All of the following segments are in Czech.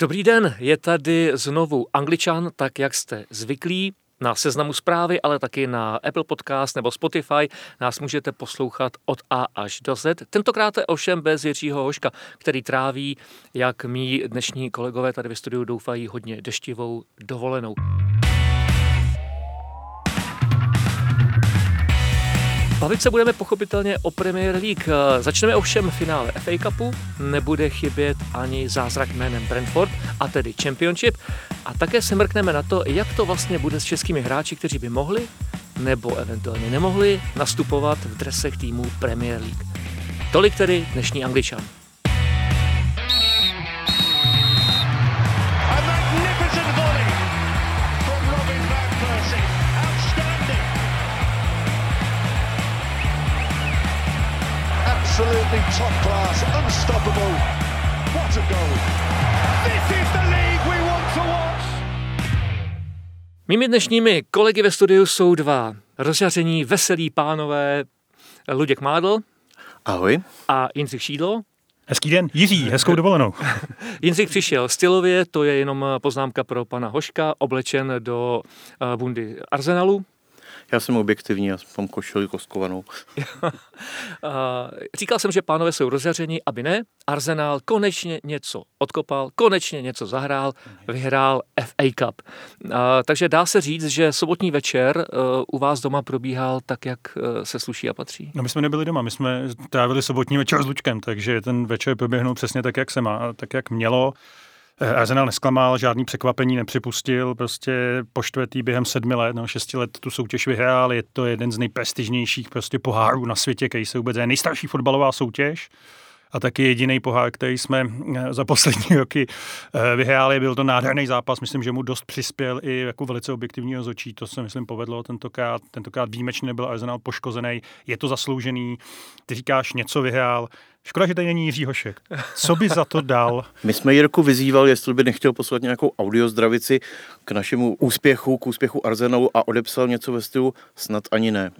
Dobrý den, je tady znovu Angličan, tak jak jste zvyklí. Na seznamu zprávy, ale taky na Apple Podcast nebo Spotify nás můžete poslouchat od A až do Z. Tentokrát ovšem bez Jiřího Hoška, který tráví, jak mý dnešní kolegové tady ve studiu doufají, hodně deštivou dovolenou. Bavit se budeme pochopitelně o Premier League. Začneme ovšem finále FA Cupu, nebude chybět ani zázrak jménem Brentford, a tedy Championship. A také se mrkneme na to, jak to vlastně bude s českými hráči, kteří by mohli nebo eventuálně nemohli nastupovat v dresech týmů Premier League. Tolik tedy dnešní Angličan. Absolutely top class, unstoppable. What a goal. This is the league we want to watch. Mými dnešními kolegy ve studiu jsou dva rozjaření, veselí pánové Luděk Mádl. Ahoj. A Jindřich Šídlo. Hezký den, Jiří, hezkou dovolenou. Jindřich přišel stylově, to je jenom poznámka pro pana Hoška, oblečen do eh, bundy Arsenalu, já jsem objektivní, já mám košili koskovanou. Říkal jsem, že pánové jsou rozjaření, aby ne. Arsenal konečně něco odkopal, konečně něco zahrál, vyhrál FA Cup. Takže dá se říct, že sobotní večer e, u vás doma probíhal tak, jak se sluší a patří? No my jsme nebyli doma, my jsme trávili sobotní večer s Lučkem, takže ten večer proběhnul přesně tak, jak se má, tak, jak mělo. Eh, Arsenal nesklamal, žádný překvapení nepřipustil, prostě po čtvrtý během sedmi let, no šesti let tu soutěž vyhrál, je to jeden z nejprestižnějších prostě pohárů na světě, který se vůbec je nejstarší fotbalová soutěž a taky jediný pohár, který jsme eh, za poslední roky eh, vyhráli. Byl to nádherný zápas, myslím, že mu dost přispěl i jako velice objektivního zočí. To se, myslím, povedlo tentokrát. Tentokrát výjimečně nebyl Arsenal poškozený. Je to zasloužený. Ty říkáš, něco vyhrál. Škoda, že tady není Jiří Hošek. Co by za to dal? My jsme Jirku vyzývali, jestli by nechtěl poslat nějakou audiozdravici k našemu úspěchu, k úspěchu Arsenalu a odepsal něco ve stylu snad ani ne.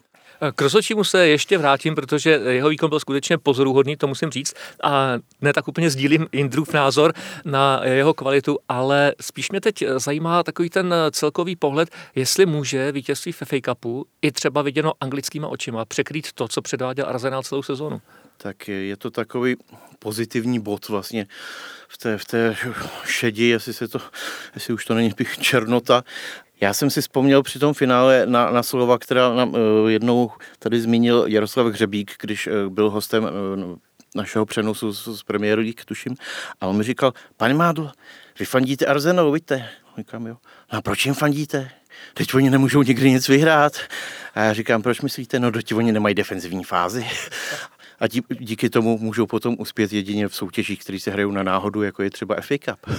K rozhodčímu se ještě vrátím, protože jeho výkon byl skutečně pozoruhodný, to musím říct. A ne tak úplně sdílím Indrův názor na jeho kvalitu, ale spíš mě teď zajímá takový ten celkový pohled, jestli může vítězství FA Cupu i třeba viděno anglickýma očima překrýt to, co předváděl Arsenal celou sezónu. Tak je to takový pozitivní bod vlastně v té, v té šedi, jestli, se to, jestli už to není černota, já jsem si vzpomněl při tom finále na, na slova, která nám uh, jednou tady zmínil Jaroslav Hřebík, když uh, byl hostem uh, našeho přenosu z, z premiéru League, tuším. A on mi říkal, pane Mádl, vy fandíte Arsenalu, víte? Říkám, jo. No a proč jim fandíte? Teď oni nemůžou nikdy nic vyhrát. A já říkám, proč myslíte? No, doti oni nemají defenzivní fázi a dí, díky tomu můžou potom uspět jedině v soutěžích, které se hrajou na náhodu, jako je třeba FA Cup.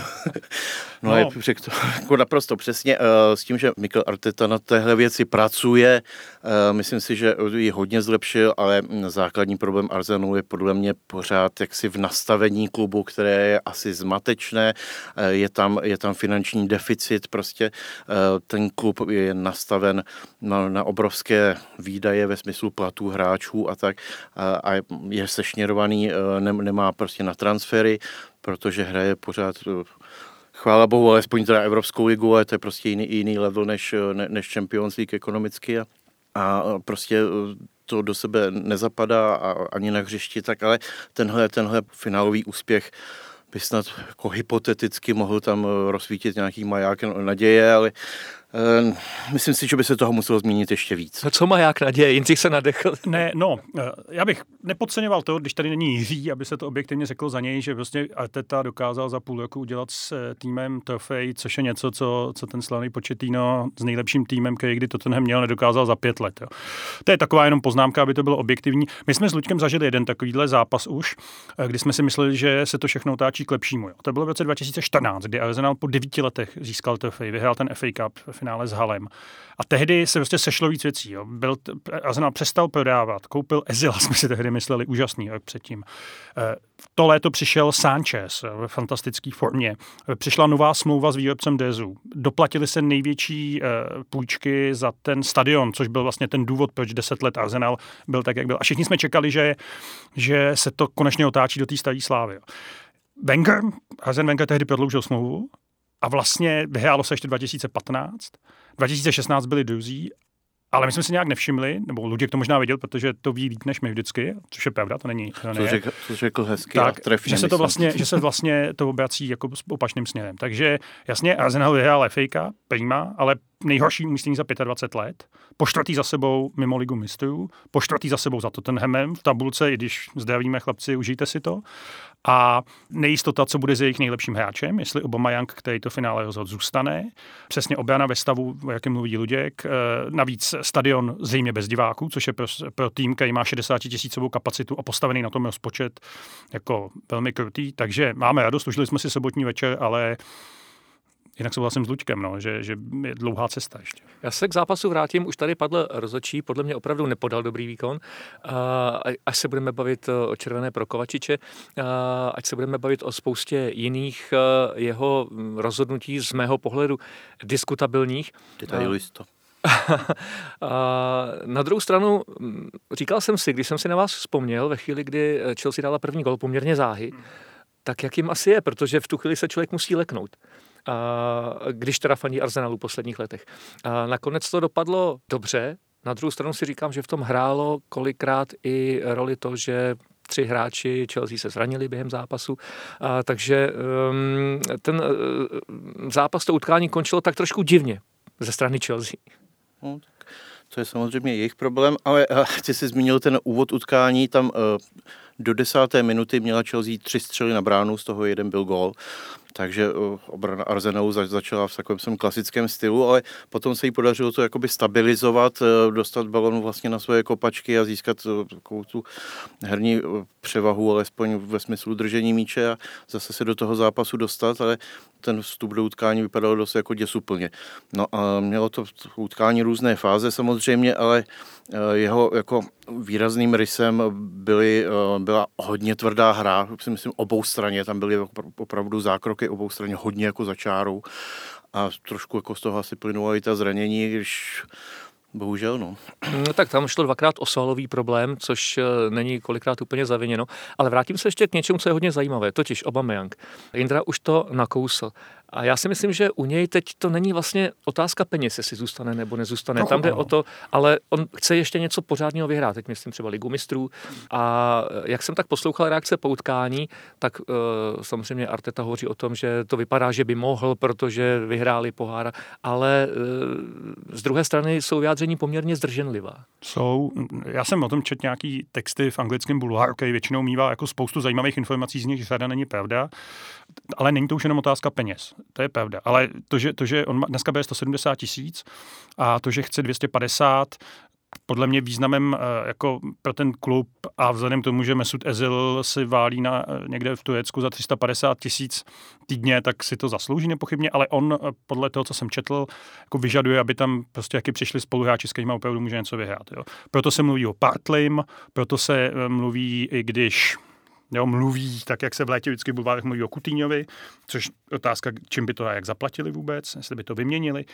no, no. a řekl to jako naprosto přesně uh, s tím, že Mikel Arteta na téhle věci pracuje. Uh, myslím si, že ji hodně zlepšil, ale základní problém Arsenalu je podle mě pořád jaksi v nastavení klubu, které je asi zmatečné. Uh, je, tam, je tam finanční deficit, prostě uh, ten klub je nastaven na, na obrovské výdaje ve smyslu platů hráčů a tak. Uh, a je sešněrovaný, eh, nemá prostě na transfery, protože hraje pořád eh, chvála bohu, alespoň teda Evropskou ligu, ale to je prostě jiný, jiný level než, eh, ne, než Champions League ekonomicky. A, a prostě to do sebe nezapadá a, ani na hřišti, tak ale tenhle, tenhle finálový úspěch by snad jako hypoteticky mohl tam rozsvítit nějaký maják naděje, ale myslím si, že by se toho muselo zmínit ještě víc. No co má jak naděje? Jindřich se nadechl. Ne, no, eh, já bych nepodceňoval to, když tady není Jiří, aby se to objektivně řeklo za něj, že prostě Arteta dokázal za půl roku udělat s eh, týmem Trofej, což je něco, co, co ten slavný Početino s nejlepším týmem, který kdy to neměl, nedokázal za pět let. Jo. To je taková jenom poznámka, aby to bylo objektivní. My jsme s Luďkem zažili jeden takovýhle zápas už, eh, kdy jsme si mysleli, že se to všechno otáčí k lepšímu. Jo. To bylo v roce 2014, kdy Arsenal po devíti letech získal Trofej, vyhrál ten FA Cup finále s Halem. A tehdy se prostě sešlo víc věcí. Jo. Byl, Arsenal přestal prodávat, koupil Ezila, jsme si tehdy mysleli, úžasný rok předtím. E, to léto přišel Sanchez ve fantastické formě. E, přišla nová smlouva s výrobcem Dezu. Doplatili se největší půjčky za ten stadion, což byl vlastně ten důvod, proč deset let Arsenal byl tak, jak byl. A všichni jsme čekali, že, že se to konečně otáčí do té staré slávy. Wenger, Arsene Wenger tehdy prodloužil smlouvu a vlastně vyhrálo se ještě 2015. 2016 byli druzí ale my jsme si nějak nevšimli, nebo Luděk to možná viděl, protože to ví líp než my vždycky, což je pravda, to není. To, to, řekl, to řekl hezky tak, a trefně, že se, to vlastně, že se vlastně to obrací jako s opačným směrem. Takže jasně, Arsenal vyhrál FA prima, ale nejhorší umístění za 25 let, po čtvrtý za sebou mimo ligu mistrů, po čtvrtý za sebou za Tottenhamem v tabulce, i když zdravíme chlapci, užijte si to. A nejistota, co bude s jejich nejlepším hráčem, jestli Obama Young, který to finále rozhod zůstane. Přesně obrana ve stavu, o jakém mluví Luděk. E, navíc stadion zřejmě bez diváků, což je pro, pro tým, který má 60 tisícovou kapacitu a postavený na tom rozpočet jako velmi krutý. Takže máme radost, užili jsme si sobotní večer, ale Jinak souhlasím s Luďkem, no, že, že je dlouhá cesta ještě. Já se k zápasu vrátím, už tady padl rozočí, podle mě opravdu nepodal dobrý výkon. Až se budeme bavit o červené prokovačiče, ať se budeme bavit o spoustě jiných jeho rozhodnutí z mého pohledu diskutabilních. Detailisto. Na druhou stranu, říkal jsem si, když jsem si na vás vzpomněl, ve chvíli, kdy Chelsea dala první gol poměrně záhy, tak jak jim asi je, protože v tu chvíli se člověk musí leknout když teda fandí Arsenalu v posledních letech. A nakonec to dopadlo dobře, na druhou stranu si říkám, že v tom hrálo kolikrát i roli to, že tři hráči Chelsea se zranili během zápasu, a, takže um, ten uh, zápas, to utkání končilo tak trošku divně ze strany Chelsea. No, to je samozřejmě jejich problém, ale uh, chci si zmínil ten úvod utkání, tam uh, do desáté minuty měla Chelsea tři střely na bránu, z toho jeden byl gól takže eh, obrana Arsenalu začala v takovém svém klasickém stylu, ale potom se jí podařilo to jakoby stabilizovat, eh, dostat balon vlastně na svoje kopačky a získat eh, takovou tu herní převahu, alespoň ve smyslu držení míče a zase se do toho zápasu dostat, ale ten vstup do utkání vypadal dost jako děsuplně. No a mělo to utkání různé fáze samozřejmě, ale jeho jako výrazným rysem byly, byla hodně tvrdá hra, si myslím obou straně, tam byly opravdu zákroky obou straně hodně jako za čárou a trošku jako z toho asi plynulo i ta zranění, když Bohužel, no. no. Tak tam šlo dvakrát o svalový problém, což eh, není kolikrát úplně zaviněno. Ale vrátím se ještě k něčemu, co je hodně zajímavé, totiž Aubameyang. Indra už to nakousl. A já si myslím, že u něj teď to není vlastně otázka peněz, jestli zůstane nebo nezůstane. No, Tam jde no. o to, ale on chce ještě něco pořádného vyhrát. Teď myslím třeba Ligu mistrů. A jak jsem tak poslouchal reakce po utkání, tak uh, samozřejmě Arteta hovoří o tom, že to vypadá, že by mohl, protože vyhráli pohára, ale uh, z druhé strany jsou vyjádření poměrně zdrženlivá. Jsou. Já jsem o tom četl nějaký texty v anglickém bulváru, který většinou mývá jako spoustu zajímavých informací, z nich řada není pravda ale není to už jenom otázka peněz, to je pravda. Ale to, že, to, že on dneska bude 170 tisíc a to, že chce 250, podle mě významem eh, jako pro ten klub a vzhledem k tomu, že Mesut Ezil si válí na, eh, někde v Turecku za 350 tisíc týdně, tak si to zaslouží nepochybně, ale on eh, podle toho, co jsem četl, jako vyžaduje, aby tam prostě jaký přišli spoluhráči, s kterými opravdu může něco vyhrát. Jo. Proto se mluví o partlim, proto se mluví, i když jo, mluví, tak jak se v létě vždycky v bulvárech mluví o Kutíňovi, což otázka, čím by to a jak zaplatili vůbec, jestli by to vyměnili.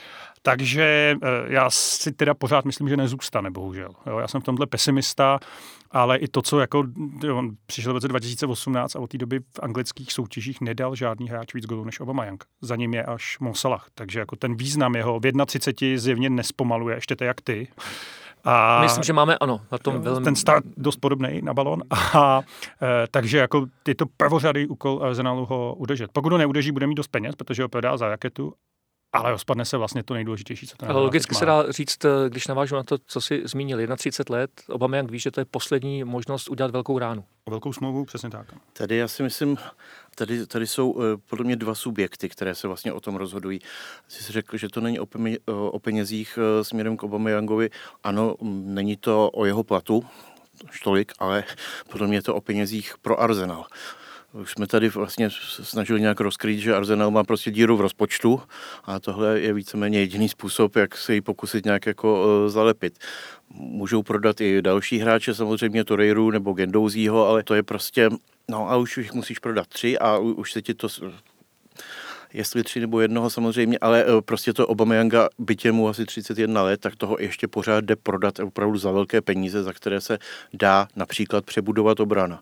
Takže eh, já si teda pořád myslím, že nezůstane, bohužel. Jo, já jsem v tomhle pesimista, ale i to, co jako, jo, on přišel v roce 2018 a od té doby v anglických soutěžích nedal žádný hráč víc gólů než Obama Young. Za ním je až Monsalah. Takže jako ten význam jeho v 31 zjevně nespomaluje, ještě to jak ty. A Myslím, že máme, ano, na tom velmi... Ten start dost podobný na balon. A, e, takže jako je to prvořadý úkol Arsenalu ho udržet. Pokud ho neudrží, bude mít dost peněz, protože ho prodá za raketu ale rozpadne se vlastně to nejdůležitější, co to Ale logicky se dá říct, eh, když navážu na to, co si zmínil, 31 let, Obama jak ví, že to je poslední možnost udělat velkou ránu. O velkou smlouvu, přesně tak. Tady já si myslím, tady, tady jsou uh, podle mě dva subjekty, které se vlastně o tom rozhodují. Jsi si řekl, že to není o, o penězích uh, směrem k Obama Youngovi. Ano, není to o jeho platu, tolik, ale podle mě je to o penězích pro Arsenal. Už jsme tady vlastně snažili nějak rozkrýt, že Arsenal má prostě díru v rozpočtu a tohle je víceméně jediný způsob, jak se ji pokusit nějak jako uh, zalepit. Můžou prodat i další hráče, samozřejmě Torreiru nebo Gendouzího, ale to je prostě, no a už jich musíš prodat tři a už se ti to jestli tři nebo jednoho samozřejmě, ale eh, prostě to Obameyanga, bytě mu asi 31 let, tak toho ještě pořád jde prodat opravdu za velké peníze, za které se dá například přebudovat obrana.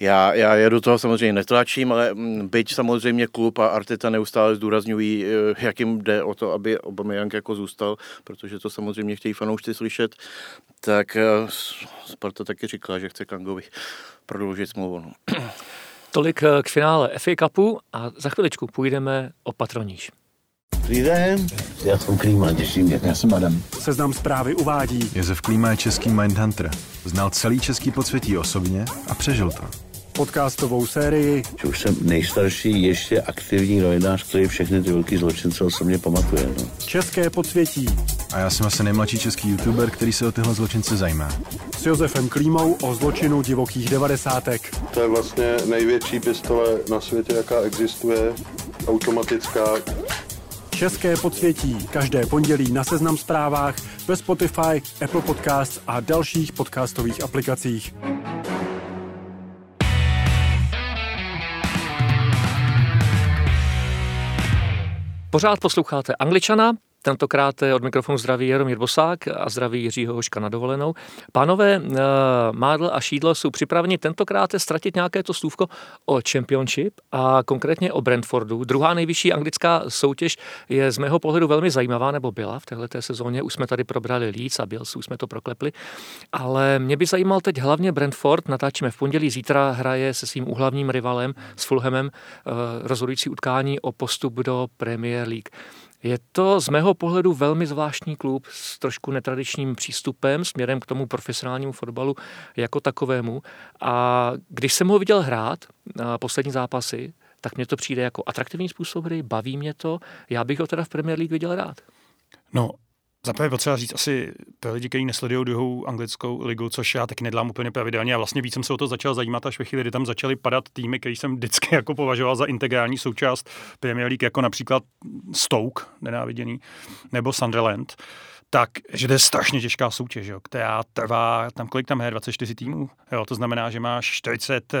Já, já je do toho samozřejmě netlačím, ale mm, byť samozřejmě klub a Arteta neustále zdůrazňují, eh, jak jim jde o to, aby Aubameyang jako zůstal, protože to samozřejmě chtějí fanoušci slyšet, tak eh, Sparta taky říkala, že chce Kangovi prodloužit smlouvu. Tolik eh, k finále FA Cupu a za chviličku půjdeme o patroníž. Dobrý den, já jsem Klíma, těším mě. Já jsem Adam. Seznam zprávy uvádí. Josef Klíma je český Mindhunter. Znal celý český podsvětí osobně a přežil to. Podcastovou sérii. Že už jsem nejstarší ještě aktivní novinář, který všechny ty velký zločince osobně pamatuje. No. České podsvětí. A já jsem asi nejmladší český youtuber, který se o tyhle zločince zajímá. S Josefem Klímou o zločinu divokých devadesátek. To je vlastně největší pistole na světě, jaká existuje, automatická. České podsvětí. Každé pondělí na Seznam zprávách, ve Spotify, Apple Podcasts a dalších podcastových aplikacích. Pořád posloucháte Angličana, Tentokrát od mikrofonu zdraví Jaromír Bosák a zdraví Jiřího Hoška na dovolenou. Pánové, uh, Mádl a Šídlo jsou připraveni tentokrát ztratit nějaké to slůvko o Championship a konkrétně o Brentfordu. Druhá nejvyšší anglická soutěž je z mého pohledu velmi zajímavá, nebo byla v této sezóně. Už jsme tady probrali Leeds a Bills, už jsme to proklepli. Ale mě by zajímal teď hlavně Brentford. Natáčíme v pondělí, zítra hraje se svým úhlavním rivalem s Fulhamem uh, rozhodující utkání o postup do Premier League. Je to z mého pohledu velmi zvláštní klub s trošku netradičním přístupem směrem k tomu profesionálnímu fotbalu jako takovému. A když jsem ho viděl hrát poslední zápasy, tak mně to přijde jako atraktivní způsob hry, baví mě to. Já bych ho teda v Premier League viděl rád. No, Zaprvé potřeba říct asi pro lidi, kteří nesledují druhou anglickou ligu, což já taky nedlám úplně pravidelně. A vlastně víc jsem se o to začal zajímat až ve chvíli, kdy tam začaly padat týmy, který jsem vždycky jako považoval za integrální součást Premier League, jako například Stoke, nenáviděný, nebo Sunderland tak, že to je strašně těžká soutěž, jo, která trvá, tam kolik tam je, 24 týmů, jo, to znamená, že máš 40,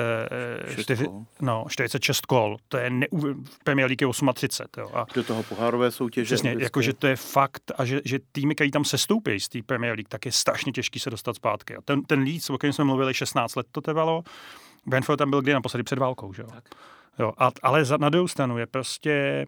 4, no, 46 kol, to je ne, v Premier League je 38. Jo, a Do toho pohárové soutěže. Přesně, jakože to je fakt a že, že týmy, který tam sestoupí z té Premier League, tak je strašně těžký se dostat zpátky. Jo. Ten, ten Leeds, o kterém jsme mluvili, 16 let to trvalo, Brentford tam byl kdy naposledy před válkou, že jo. jo a, ale za, na druhou stranu je prostě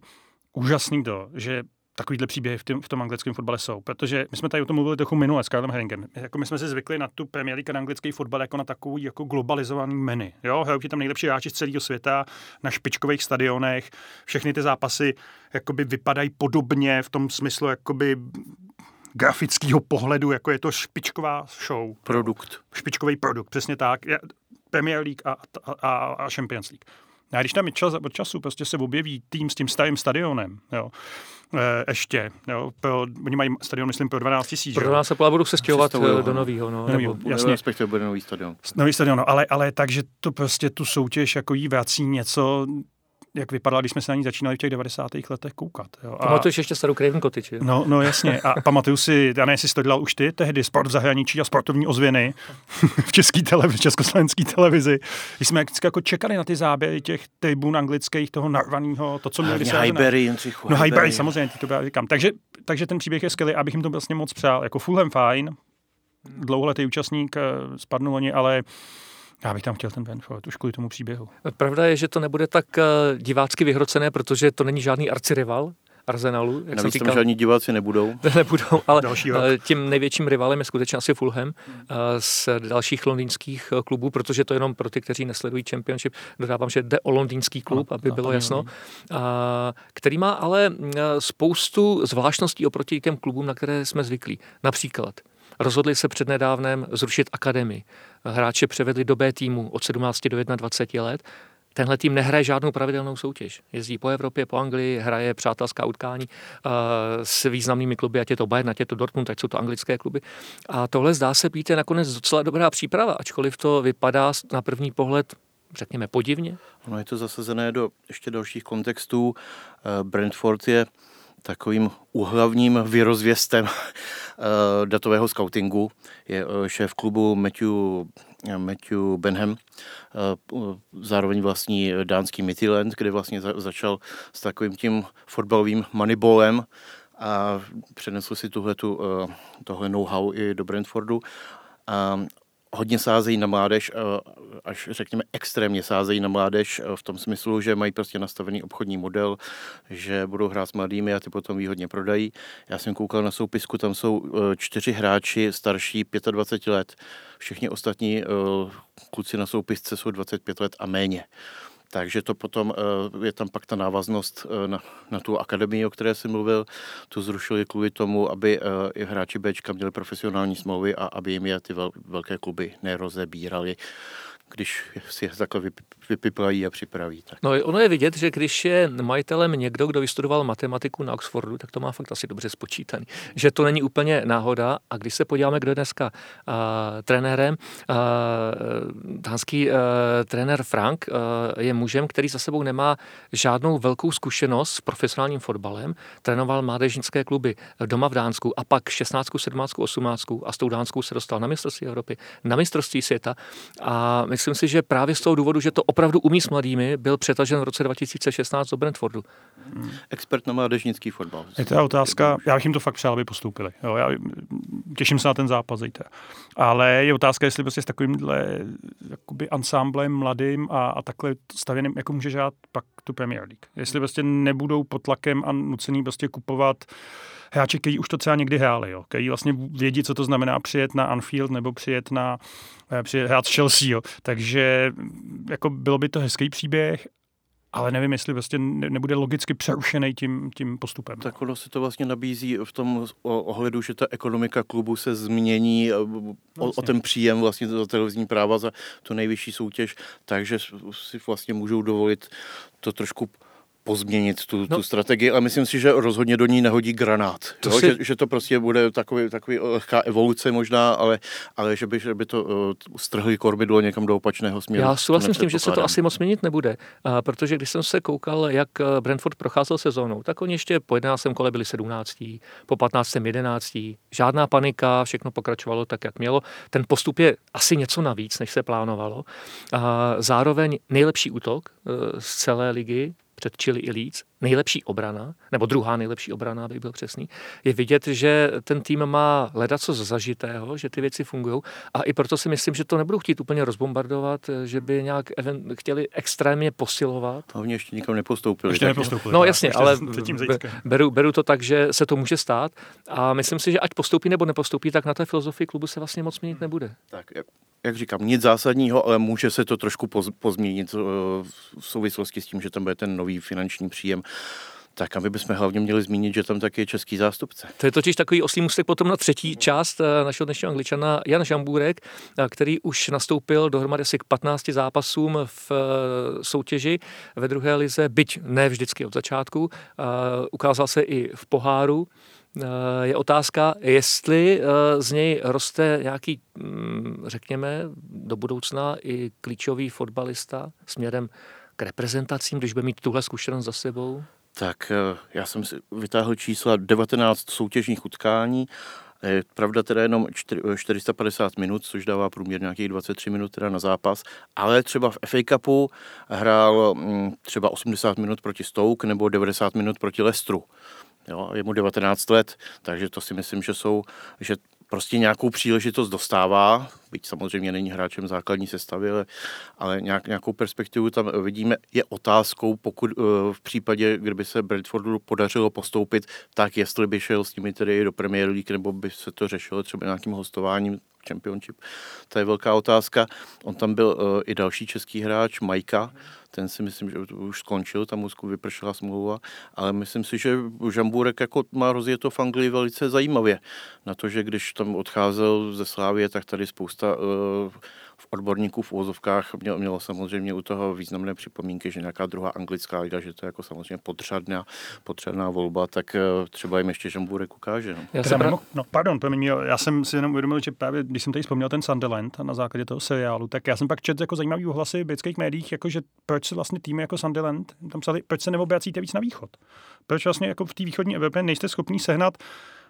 úžasný to, že takovýhle příběhy v, tom, v tom anglickém fotbale jsou. Protože my jsme tady o tom mluvili trochu minule s Karlem Herringem. Jako my jsme si zvykli na tu Premier League na anglický fotbal jako na takový jako globalizovaný menu. Jo, hrajou tam nejlepší hráči z celého světa na špičkových stadionech. Všechny ty zápasy jakoby vypadají podobně v tom smyslu jakoby grafického pohledu, jako je to špičková show. Produkt. Špičkový produkt, přesně tak. Premier League a, a, a Champions League. A když tam čas od času prostě se objeví tým s tím starým stadionem, jo, e, ještě, jo, pro, oni mají stadion, myslím, pro 12 tisíc. Pro nás se budou se stěhovat eh, do nového. No, nebo, jasně. Respektive bude nový stadion. Nový stadion, no, ale, ale takže to prostě tu soutěž jako jí vrací něco, jak vypadala, když jsme se na ní začínali v těch 90. letech koukat. Jo. A... Pamatuješ ještě starou Craven Cottage? No, no jasně. A pamatuju si, já nevím, jestli to dělal už ty, tehdy sport v zahraničí a sportovní ozvěny v české televizi, československé televizi. Když jsme jako čekali na ty záběry těch tribun anglických, toho narvaného, to, co měli se. Highbury, Jindřichu. No Highbury, samozřejmě, ty to právě říkám. Takže, takže ten příběh je skvělý, abych jim to vlastně moc přál. Jako Fulham fajn, dlouholetý účastník, eh, spadnul oni, ale já bych tam chtěl ten Brentford, už kvůli tomu příběhu. Pravda je, že to nebude tak eh, divácky vyhrocené, protože to není žádný arcirival, Arsenalu. Jak Navíc tam žádní diváci nebudou. nebudou, ale eh, tím největším rivalem je skutečně asi Fulham hmm. z dalších londýnských klubů, protože to jenom pro ty, kteří nesledují Championship, dodávám, že jde o londýnský klub, aby bylo jasno, který má ale spoustu zvláštností oproti těm klubům, na které jsme zvyklí. Například rozhodli se přednedávnem zrušit akademii. Hráče převedli do B týmu od 17 do 21 let. Tenhle tým nehraje žádnou pravidelnou soutěž. Jezdí po Evropě, po Anglii, hraje přátelská utkání uh, s významnými kluby, ať je to Bayern, ať je to Dortmund, ať jsou to anglické kluby. A tohle zdá se být nakonec docela dobrá příprava, ačkoliv to vypadá na první pohled řekněme, podivně? Ono je to zasazené do ještě dalších kontextů. Eh, Brentford je takovým úhlavním vyrozvěstem eh, datového scoutingu. Je eh, šéf klubu Matthew Matthew Benham, zároveň vlastní dánský Midtjylland, kde vlastně začal s takovým tím fotbalovým moneyballem a přenesl si tuhletu, tohle know-how i do Brentfordu. A hodně sázejí na mládež, až řekněme extrémně sázejí na mládež v tom smyslu, že mají prostě nastavený obchodní model, že budou hrát s mladými a ty potom výhodně prodají. Já jsem koukal na soupisku, tam jsou čtyři hráči starší 25 let. Všichni ostatní kluci na soupisce jsou 25 let a méně. Takže to potom je tam pak ta návaznost na, na tu akademii, o které jsem mluvil. Tu zrušili kvůli tomu, aby i hráči Bčka měli profesionální smlouvy a aby jim je ty velké kluby nerozebírali když si je takhle vypiplají a připraví. Tak. No ono je vidět, že když je majitelem někdo, kdo vystudoval matematiku na Oxfordu, tak to má fakt asi dobře spočítaný. Že to není úplně náhoda a když se podíváme, kdo je dneska uh, trenérem, uh, dánský uh, trenér Frank uh, je mužem, který za sebou nemá žádnou velkou zkušenost s profesionálním fotbalem, trénoval mládežnické kluby doma v Dánsku a pak 16, 17, 18 a s tou Dánskou se dostal na mistrovství Evropy, na mistrovství světa a myslím si, že právě z toho důvodu, že to opravdu umí s mladými, byl přetažen v roce 2016 do Brentfordu. Hmm. Expert na mládežnický fotbal. Je to otázka, já bych jim to fakt přál, aby postoupili. Jo, já těším se na ten zápas zítra. Ale je otázka, jestli prostě s takovýmhle jakoby ansámblem mladým a, a takhle stavěným, jako může žát pak tu Premier League. Jestli prostě nebudou pod tlakem a nucený prostě kupovat hráči, kteří už to třeba někdy hráli, jo, kteří vlastně vědí, co to znamená přijet na Anfield nebo přijet na eh, hrát s Chelsea. Jo. Takže jako bylo by to hezký příběh, ale nevím, jestli vlastně nebude logicky přerušený tím, tím postupem. Tak ono se to vlastně nabízí v tom ohledu, že ta ekonomika klubu se změní eh, o, o ten příjem vlastně za televizní práva za tu nejvyšší soutěž, takže si vlastně můžou dovolit to trošku pozměnit tu, no. tu strategii, ale myslím si, že rozhodně do ní nehodí granát. To jo? Si... že, že to prostě bude takový, takový lehká evoluce možná, ale, ale že, by, že by to uh, strhli kormidlo někam do opačného směru. Já souhlasím s tím, že se to asi moc měnit nebude, uh, protože když jsem se koukal, jak eh, Brentford procházel sezónou, tak oni ještě po 11. kole byli 17. po 15. 11. Žádná panika, všechno pokračovalo tak, jak mělo. Ten postup je asi něco navíc, než se plánovalo. Uh, zároveň nejlepší útok uh, z celé ligy, před Chile i Leeds, nejlepší obrana, nebo druhá nejlepší obrana, abych byl přesný, je vidět, že ten tým má ledat co zažitého, že ty věci fungují a i proto si myslím, že to nebudou chtít úplně rozbombardovat, že by nějak chtěli extrémně posilovat. Hlavně ještě nikam nepostoupili. Ještě nepostoupili. No jasně, ale beru, beru to tak, že se to může stát a myslím si, že ať postoupí nebo nepostoupí, tak na té filozofii klubu se vlastně moc měnit nebude. Tak, jak říkám, nic zásadního, ale může se to trošku pozměnit eh, v souvislosti s tím, že tam bude ten nový finanční příjem. Tak a my bychom hlavně měli zmínit, že tam taky je český zástupce. To je totiž takový oslý mustek potom na třetí část eh, našeho dnešního angličana Jan Žambůrek, eh, který už nastoupil dohromady asi k 15 zápasům v soutěži ve druhé lize, byť ne vždycky od začátku. Ukázal se i v poháru. Eh, je otázka, jestli eh, z něj roste nějaký, mm, řekněme, do budoucna i klíčový fotbalista směrem k reprezentacím, když bude mít tuhle zkušenost za sebou? Tak eh, já jsem si vytáhl čísla 19 soutěžních utkání, Pravda teda jenom 450 minut, což dává průměr nějakých 23 minut teda na zápas, ale třeba v FA Cupu hrál mm, třeba 80 minut proti Stoke nebo 90 minut proti Lestru. Jo, je mu 19 let, takže to si myslím, že jsou, že prostě nějakou příležitost dostává, byť samozřejmě není hráčem základní sestavy, ale, ale nějak, nějakou perspektivu tam vidíme. Je otázkou, pokud eh, v případě, kdyby se Bradfordu podařilo postoupit, tak jestli by šel s nimi tedy do Premier League, nebo by se to řešilo třeba nějakým hostováním Championship. To je velká otázka. On tam byl uh, i další český hráč, Majka, ten si myslím, že už skončil, tam mu vypršela smlouva, ale myslím si, že Žambůrek jako má rozjeto v Anglii velice zajímavě. Na to, že když tam odcházel ze Slávě, tak tady spousta uh, odborníků v úvozovkách mělo, mělo samozřejmě u toho významné připomínky, že nějaká druhá anglická liga, že to je jako samozřejmě potřebná, potřebná volba, tak eh, třeba jim ještě Žambůrek ukáže. No. Já jsem pra... no, pardon, mě, já jsem si jenom uvědomil, že právě když jsem tady vzpomněl ten Sunderland na základě toho seriálu, tak já jsem pak četl jako zajímavý ohlasy v britských médiích, jako že proč se vlastně týmy jako Sunderland, tam psali, proč se neobracíte víc na východ? Proč vlastně jako v té východní Evropě nejste schopní sehnat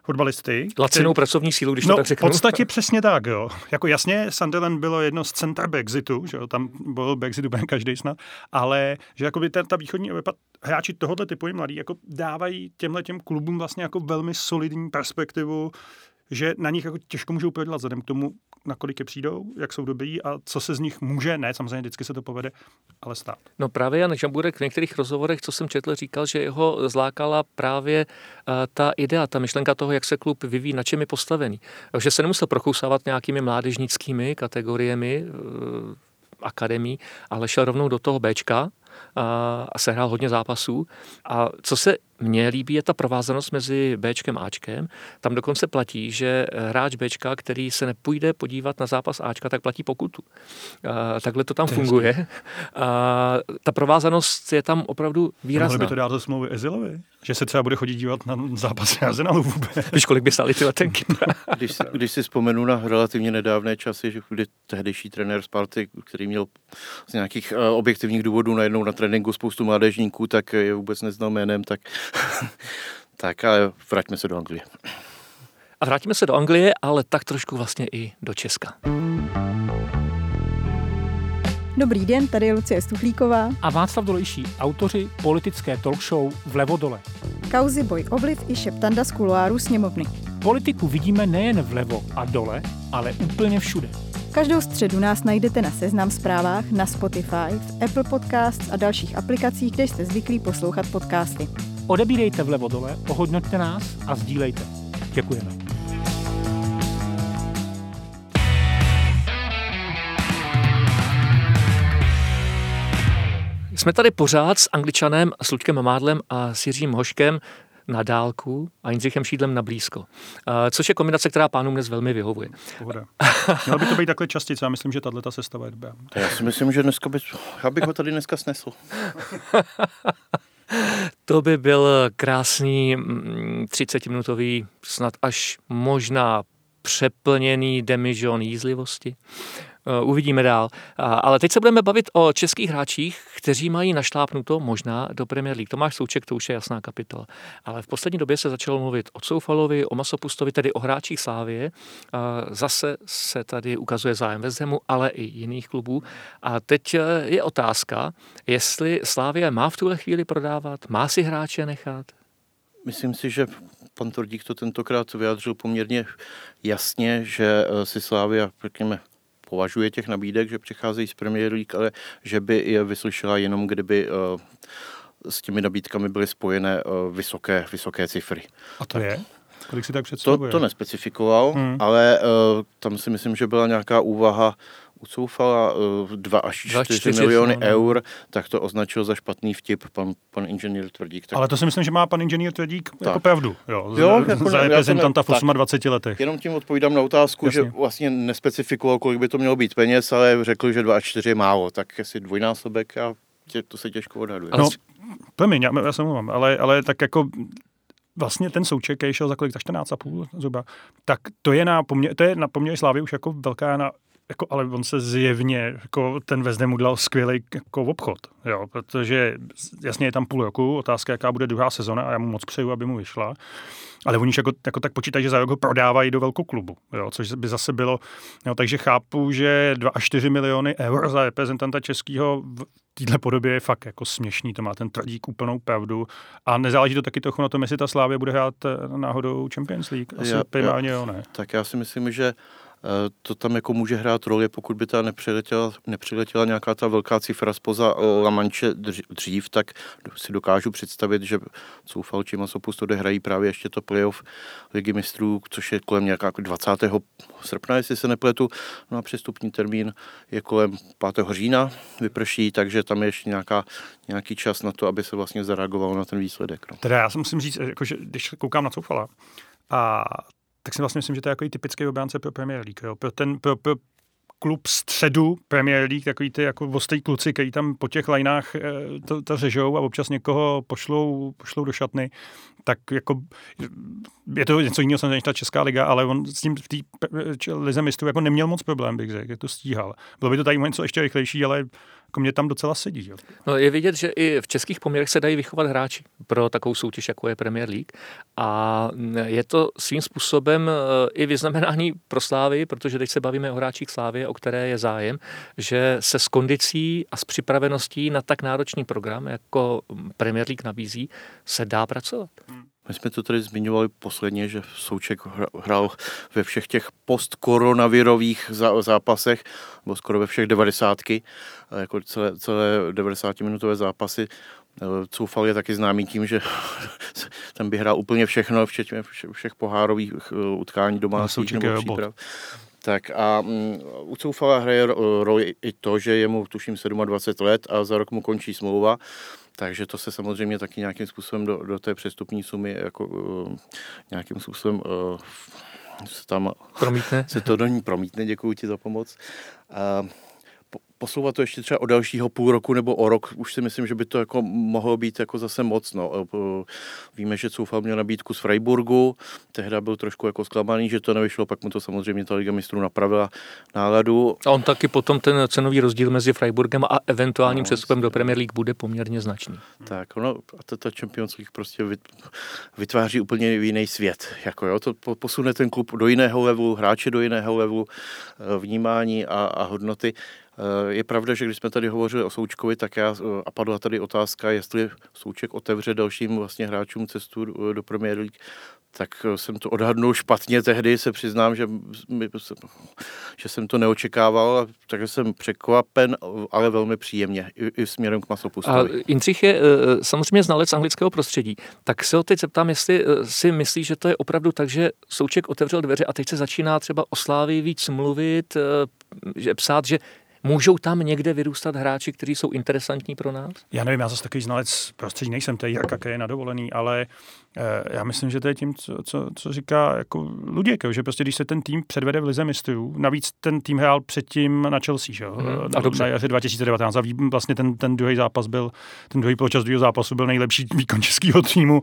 fotbalisty. Lacinou který- pracovní sílu, když no, to tak v řeknu. podstatě přesně tak, jo. Jako jasně, Sunderland bylo jedno z centra Brexitu, že jo, tam byl Brexit úplně každý snad, ale že jako by ta, ta východní Evropa, hráči tohoto typu i mladí, jako dávají těmhle těm klubům vlastně jako velmi solidní perspektivu, že na nich jako těžko můžou prodělat vzhledem k tomu, nakolik je přijdou, jak jsou dobrý a co se z nich může, ne, samozřejmě vždycky se to povede, ale stát. No právě Jan Žamburek v některých rozhovorech, co jsem četl, říkal, že jeho zlákala právě uh, ta idea, ta myšlenka toho, jak se klub vyvíjí, na čem je postavený. Že se nemusel prokousávat nějakými mládežnickými kategoriemi uh, akademí, ale šel rovnou do toho Bčka a, a sehrál hodně zápasů. A co se mně líbí, je ta provázanost mezi Bčkem a Ačkem. Tam dokonce platí, že hráč Bčka, který se nepůjde podívat na zápas Ačka, tak platí pokutu. A, takhle to tam To funguje. A, ta provázanost je tam opravdu Mohli výrazná. by to dát do smlouvy Ezilovi? Že se třeba bude chodit dívat na zápasy Arsenalu vůbec. Víš, kolik by stály ty letenky? Když, si- když si vzpomenu na relativně nedávné časy, že kdy tehdejší trenér Sparty, který měl z nějakých uh, objektivních důvodů najednou na tréninku spoustu mládežníků, tak je vůbec neznal jménem, tak, tak ale vraťme se do Anglie. A vrátíme se do Anglie, ale tak trošku vlastně i do Česka. Dobrý den, tady je Lucie Stuchlíková. a Václav Dolejší, autoři politické talk show Vlevo dole. Kauzy Boj Obliv i šeptanda z kuloáru sněmovny. Politiku vidíme nejen vlevo a dole, ale úplně všude. Každou středu nás najdete na Seznam zprávách, na Spotify, v Apple Podcasts a dalších aplikacích, kde jste zvyklí poslouchat podcasty. Odebírejte vlevo dole, ohodnoťte nás a sdílejte. Děkujeme. Jsme tady pořád s Angličanem, s Luďkem Mádlem a s Jiřím Hoškem na dálku a Jindřichem Šídlem na blízko. A Což je kombinace, která pánům dnes velmi vyhovuje. Pohoda. Mělo by to být takhle častěji, já myslím, že tahle ta sestava je dobrá. Já si myslím, že dneska by, já bych ho tady dneska snesl. To by byl krásný mm, 30-minutový, snad až možná přeplněný demižon jízlivosti. Uh, Uvidíme dál. A- Ale teď se budeme bavit o českých hráčích, kteří mají našlápnuto možná do Premier League. Tomáš Souček, to už je jasná kapitola. Ale v poslední době se začalo mluvit o Coufalovi, o Masopustovi, tedy o hráčích Slávie. A Zase se tady ukazuje zájem West Hamu, ale i jiných klubů. A teď eh, je otázka, jestli Slávia má v tuhle chvíli prodávat, má si hráče nechat. Myslím si, že pan Tordík to tentokrát vyjádřil poměrně jasně, že eh, si Slávia, řekněme, považuje těch nabídek, že přicházejí z Premier League, ale že by je vyslyšela jenom, kdyby eh, s těmi nabídkami byly spojené eh, vysoké, vysoké cifry. A to je? Kolik si tak To, představuje? to nespecifikoval, Hmm. hmm. ale uh, tam si myslím, že byla nějaká úvaha ucoufala uh, 2 až Dva až 4 čtyři, miliony no, no. eur, tak to označil za špatný vtip pan, pan inženýr Tvrdík. Tak Ale to si myslím, že má pan inženýr Tvrdík jako Tak. pravdu. Jo, Jo, z- jako za reprezentanta v 28 letech. Jenom tím odpovídám na otázku, Jasně. že vlastně nespecifikoval, kolik by to mělo být peněz, ale řekl, že 2 až 4 je málo, tak jestli dvojnásobek a tě, to se těžko odhaduje. No, promiň, já, já se mluvám, ale, ale tak jako vlastně ten souček, který šel za kolik, za 14,5 zhruba, tak to je na poměr, to je na poměr Slávy už jako velká na, jako, ale on se zjevně, jako ten Vezdem udělal skvělý jako obchod, jo, protože jasně je tam půl roku, otázka, jaká bude druhá sezona a já mu moc přeju, aby mu vyšla, ale oni jako, jako tak počítají, že za rok ho prodávají do velkou klubu, jo, což by zase bylo, jo, takže chápu, že 2 až 4 miliony eur za reprezentanta českého v téhle podobě je fakt jako směšný, to má ten tvrdík úplnou pravdu a nezáleží to taky trochu na tom, jestli ta Slávě bude hrát eh, náhodou Champions League, asi Já- já- primárně jo, ne. Tak já si myslím, že to tam jako může hrát roli, pokud by ta nepřiletěla, nepřiletěla nějaká ta velká cifra spoza eh, La Manche dřív, tak si dokážu představit, že Coufal či Masopust odehrají právě ještě to playoff ligy mistrů, což je kolem nějaká 20. srpna, jestli se nepletu. No a přestupní termín je kolem 5. října, vyprší, takže tam je ještě nějaká, nějaký čas na to, aby se vlastně zareagovalo na ten výsledek. No. Teda já si musím říct, jako, že když koukám na Coufala, a tak si vlastně myslím, že to je jako typický obránce pro Premier League. Jo. Pro, ten, pro, pro klub středu Premier League, takový ty jako ostej kluci, kteří tam po těch lajnách eh, to, to řežou a občas někoho pošlou, pošlou do šatny, tak jako je to něco jiného než ta Česká liga, ale on s tím v té lize mistrů jako neměl moc problém, bych řekl, to stíhal. Bylo by to tady něco ještě rychlejší, ale jako mě tam docela sedí. Jo. No, je vidět, že i v českých poměrech se dají vychovat hráči pro takovou soutěž, jako je Premier League. A je to svým způsobem eh, i vyznamenání pro Slávy, protože teď se bavíme o hráčích Slávy, o které je zájem, že se s kondicí a s připraveností na tak náročný program, jako Premier League nabízí, se dá pracovat. My jsme to tady zmiňovali posledně, že Souček hrál ve všech těch postkoronavirových zápasech, nebo skoro ve všech devadesátky, jako celé, celé 90-minutové zápasy. Coufal je taky známý tím, že tam by hrál úplně všechno, včetně všech pohárových eh, utkání domácích nebo příprav. Tak a um, u Coufala hraje roli i to, že je mu tuším 27 let a za rok mu končí smlouva. Takže to se samozřejmě taky nějakým způsobem do, do té přestupní sumy jako uh, nějakým způsobem uh, se tam promítne. se to do ní promítne, děkuji ti za pomoc. Uh, posouvat to ještě třeba o dalšího půl roku nebo o rok, už si myslím, že by to jako mohlo být jako zase moc. No. Víme, že Coufal měl nabídku z Freiburgu, tehdy byl trošku jako zklamaný, že to nevyšlo, pak mu to samozřejmě ta Liga mistrů napravila náladu. A on taky potom ten cenový rozdíl mezi Freiburgem a eventuálním no, přestupem do Premier League bude poměrně značný. Tak, no, a ta Champions League prostě vytváří úplně jiný svět. Jako, jo, to posune ten klub do jiného levelu, hráče do jiného levelu, eh, vnímání a, a hodnoty. Je pravda, že když jsme tady hovořili o Součkovi, tak já, a padla tady otázka, jestli Souček otevře dalším vlastně hráčům cestu do Premier League, tak jsem to odhadnul špatně tehdy, se přiznám, že, že jsem to neočekával, takže jsem překvapen, ale velmi příjemně, i, i směrem k Masopustovi. A Jindřich je samozřejmě znalec anglického prostředí, tak se ho teď zeptám, jestli si myslí, že to je opravdu tak, že Souček otevřel dveře a teď se začíná třeba o Slávii víc mluvit, že psát, že Můžou tam někde vyrůstat hráči, kteří jsou interesantní pro nás? Já nevím, já zase takový znalec prostředí nejsem, to je Jirka, je na dovolený, ale Eh, já myslím, že to je tím, co, co, co říká jako Luděk, že prostě když se ten tým předvede v Lize mistrů, navíc ten tým hrál předtím na Chelsea, že? Hmm, a dobře. na jaře 2019 a vlastně ten, ten druhý zápas byl, ten druhý poločas druhého zápasu byl nejlepší výkon českého týmu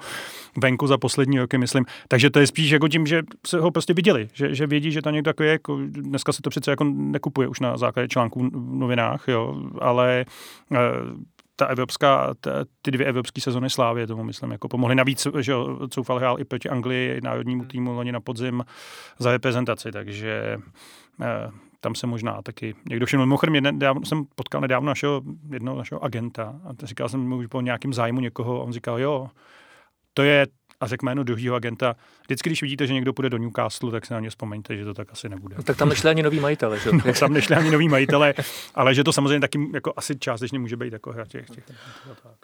venku za poslední roky, myslím. Takže to je spíš jako tím, že se ho prostě viděli, že, že vědí, že to někdo takový jako, dneska se to přece jako nekupuje už na základě článků v novinách, jo, ale eh, ta evropská, ta, ty dvě evropské sezony Slávě tomu myslím jako pomohly. Navíc, že Coufal hrál i proti Anglii, národnímu týmu loni na podzim za reprezentaci, takže eh, tam se možná taky někdo všiml. Mimochodem, nedávno, jsem potkal nedávno našeho, jednoho našeho agenta a říkal jsem mu po nějakým zájmu někoho a on říkal, jo, to je a řekl jméno druhého agenta. Vždycky, když vidíte, že někdo půjde do Newcastle, tak se na ně vzpomeňte, že to tak asi nebude. No, tak tam nešli ani nový majitele, že? no, tam nešli ani nový majitele, ale že to samozřejmě taky jako asi částečně může být jako hra těch, těch,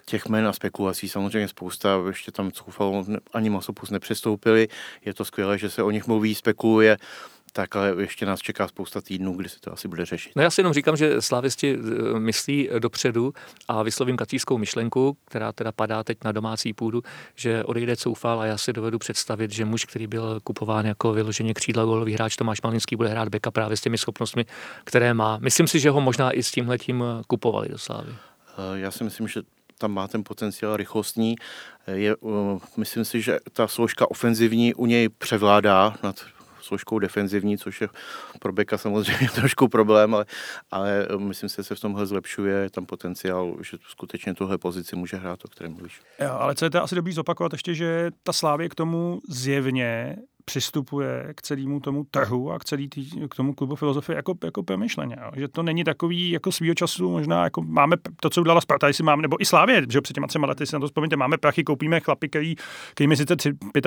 těch jmen a spekulací samozřejmě spousta, ještě tam Coufal ani Masopus nepřestoupili, je to skvělé, že se o nich mluví, spekuluje, tak ale ještě nás čeká spousta týdnů, kdy se to asi bude řešit. No já si jenom říkám, že slavisti eh, myslí dopředu a vyslovím kacískou myšlenku, která teda padá teď na domácí půdu, že odejde Coufal a já si dovedu představit, že muž, který byl kupován jako vyloženě křídla golový hráč Tomáš Malinský, bude hrát beka právě s těmi schopnostmi, které má. Myslím si, že ho možná i s tímhletím eh, kupovali do Slávy. Eh, já si myslím, že tam má ten potenciál rychlostní. Je, myslím si, že ta složka ofenzivní u něj převládá nad složkou defenzivní, což je pro Beka samozřejmě trošku problém, ale, ale myslím si, že se v tomhle zlepšuje, je tam potenciál, že skutečně tuhle pozici může hrát, o kterém mluvíš. Jo, ale co je to asi dobrý zopakovat ještě, že ta Slávě k tomu zjevně přistupuje k celému tomu trhu a k celý tý, k tomu klubu filozofie jako, jako promyšleně. Jo. Že to není takový jako svýho času, možná jako máme to, co udělala Sparta, jestli máme, nebo i Slávě, že před těma třema lety si na to vzpomínáte, máme prachy, koupíme chlapy, který, který mi sice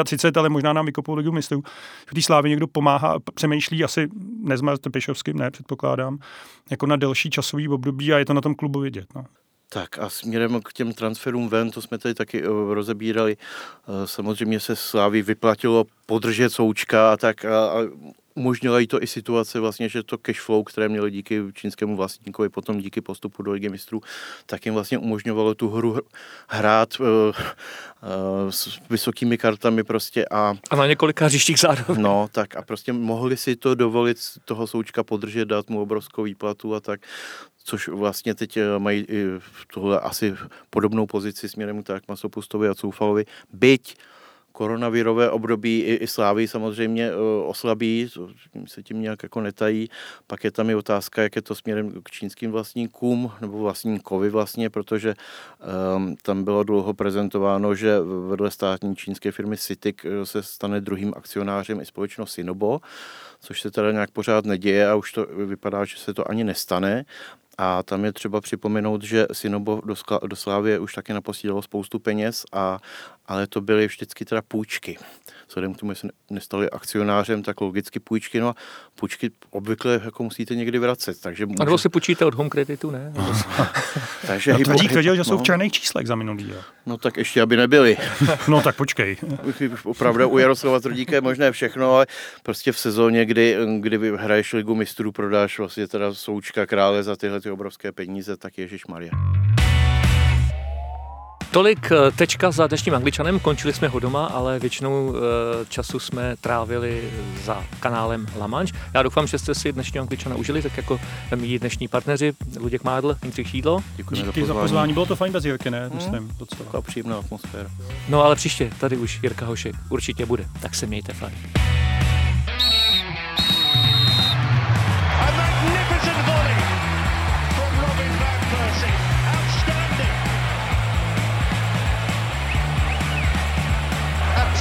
35, ale možná nám vykopou ligu mistrů. V té Slávě někdo pomáhá, přemýšlí, asi nezmar Trpišovským, ne, předpokládám, jako na delší časový období a je to na tom klubu vidět. No. Tak a směrem k těm transferům ven, to jsme tady taky uh, rozebírali. Uh, samozřejmě se Slávy vyplatilo podržet Součka a tak a, a umožnila jí to i situace vlastně, že to cash flow, které měli díky čínskému vlastníkovi, potom díky postupu do Ligy mistrů, tak jim vlastně umožňovalo tu hru hrát uh, uh, s vysokými kartami prostě a... A na několika hřištích zároveň. No, tak a prostě mohli si to dovolit toho součka podržet, dát mu obrovskou výplatu a tak což vlastně teď eh, mají tohle asi podobnou pozici směrem tak Masopustovi a Coufalovi, byť koronavirové období i, i Slávy samozřejmě oslabí, to se tím nějak jako netají. Pak je tam i otázka, jak je to směrem k čínským vlastníkům nebo vlastníkovi vlastně, protože um, tam bylo dlouho prezentováno, že vedle státní čínské firmy Citic se stane druhým akcionářem i společnost Sinobo, což se teda nějak pořád neděje a už to vypadá, že se to ani nestane. A tam je třeba připomenout, že Sinobo do, Slávě už taky naposílalo spoustu peněz, a, ale to byly vždycky teda půjčky vzhledem k tomu, že se nestali akcionářem, tak logicky půjčky, no a půjčky obvykle jako musíte někdy vracet. Takže může... A nebo si půjčíte od home kreditu, ne? takže hypo... Tvrdí tvrdil, že jsou v no. černých číslech za minulý rok. No tak ještě, aby nebyli. no tak počkej. Opravdu u Jaroslava Tvrdíka je možné všechno, ale prostě v sezóně, kdy, kdy hraješ ligu mistrů, prodáš vlastně teda součka krále za tyhle ty obrovské peníze, tak Ježíš Maria. Tolik eh, tečka za dnešním angličanem, končili jsme ho doma, ale většinou eh, času jsme trávili za kanálem La Manche. Já doufám, že jste si dnešního angličana užili, tak jako mý dnešní partneři Luděk Mádl, Jindřich Šídlo. Děkuji Díky za pozvání, bylo to fajn bez Jirky, ne? Hmm. Myslím, docela. Taková příjemná atmosféra. No ale příště tady už Jirka Hošek určitě bude, tak se mějte fajn.